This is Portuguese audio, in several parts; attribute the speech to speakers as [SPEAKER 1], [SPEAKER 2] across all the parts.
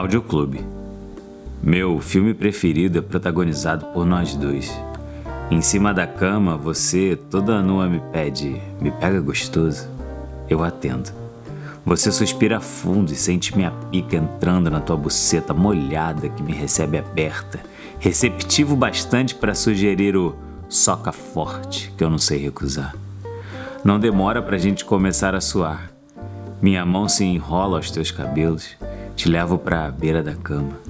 [SPEAKER 1] Audioclube. Meu filme preferido é protagonizado por nós dois. Em cima da cama, você, toda nua, me pede: Me pega gostoso. Eu atendo. Você suspira fundo e sente minha pica entrando na tua buceta molhada que me recebe aberta, receptivo bastante para sugerir o soca forte que eu não sei recusar. Não demora pra gente começar a suar. Minha mão se enrola aos teus cabelos te levo para a beira da cama.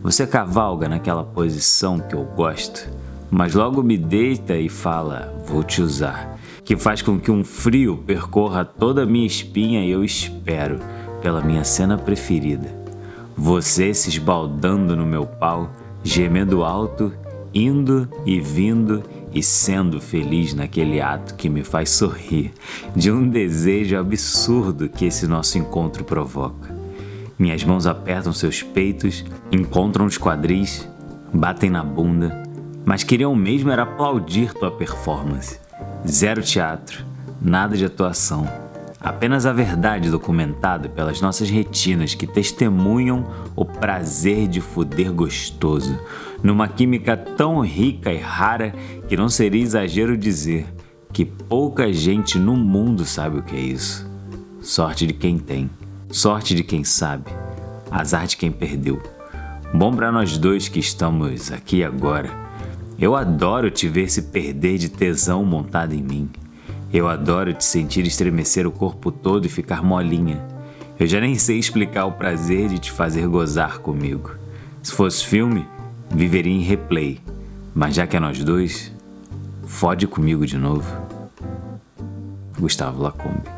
[SPEAKER 1] Você cavalga naquela posição que eu gosto, mas logo me deita e fala: Vou te usar. Que faz com que um frio percorra toda a minha espinha e eu espero pela minha cena preferida. Você se esbaldando no meu pau, gemendo alto, indo e vindo e sendo feliz naquele ato que me faz sorrir de um desejo absurdo que esse nosso encontro provoca. Minhas mãos apertam seus peitos, encontram os quadris, batem na bunda, mas queriam mesmo era aplaudir tua performance. Zero teatro, nada de atuação, apenas a verdade documentada pelas nossas retinas que testemunham o prazer de fuder gostoso, numa química tão rica e rara que não seria exagero dizer que pouca gente no mundo sabe o que é isso. Sorte de quem tem. Sorte de quem sabe, azar de quem perdeu. Bom para nós dois que estamos aqui agora. Eu adoro te ver se perder de tesão montado em mim. Eu adoro te sentir estremecer o corpo todo e ficar molinha. Eu já nem sei explicar o prazer de te fazer gozar comigo. Se fosse filme, viveria em replay. Mas já que é nós dois, fode comigo de novo. Gustavo Lacombe.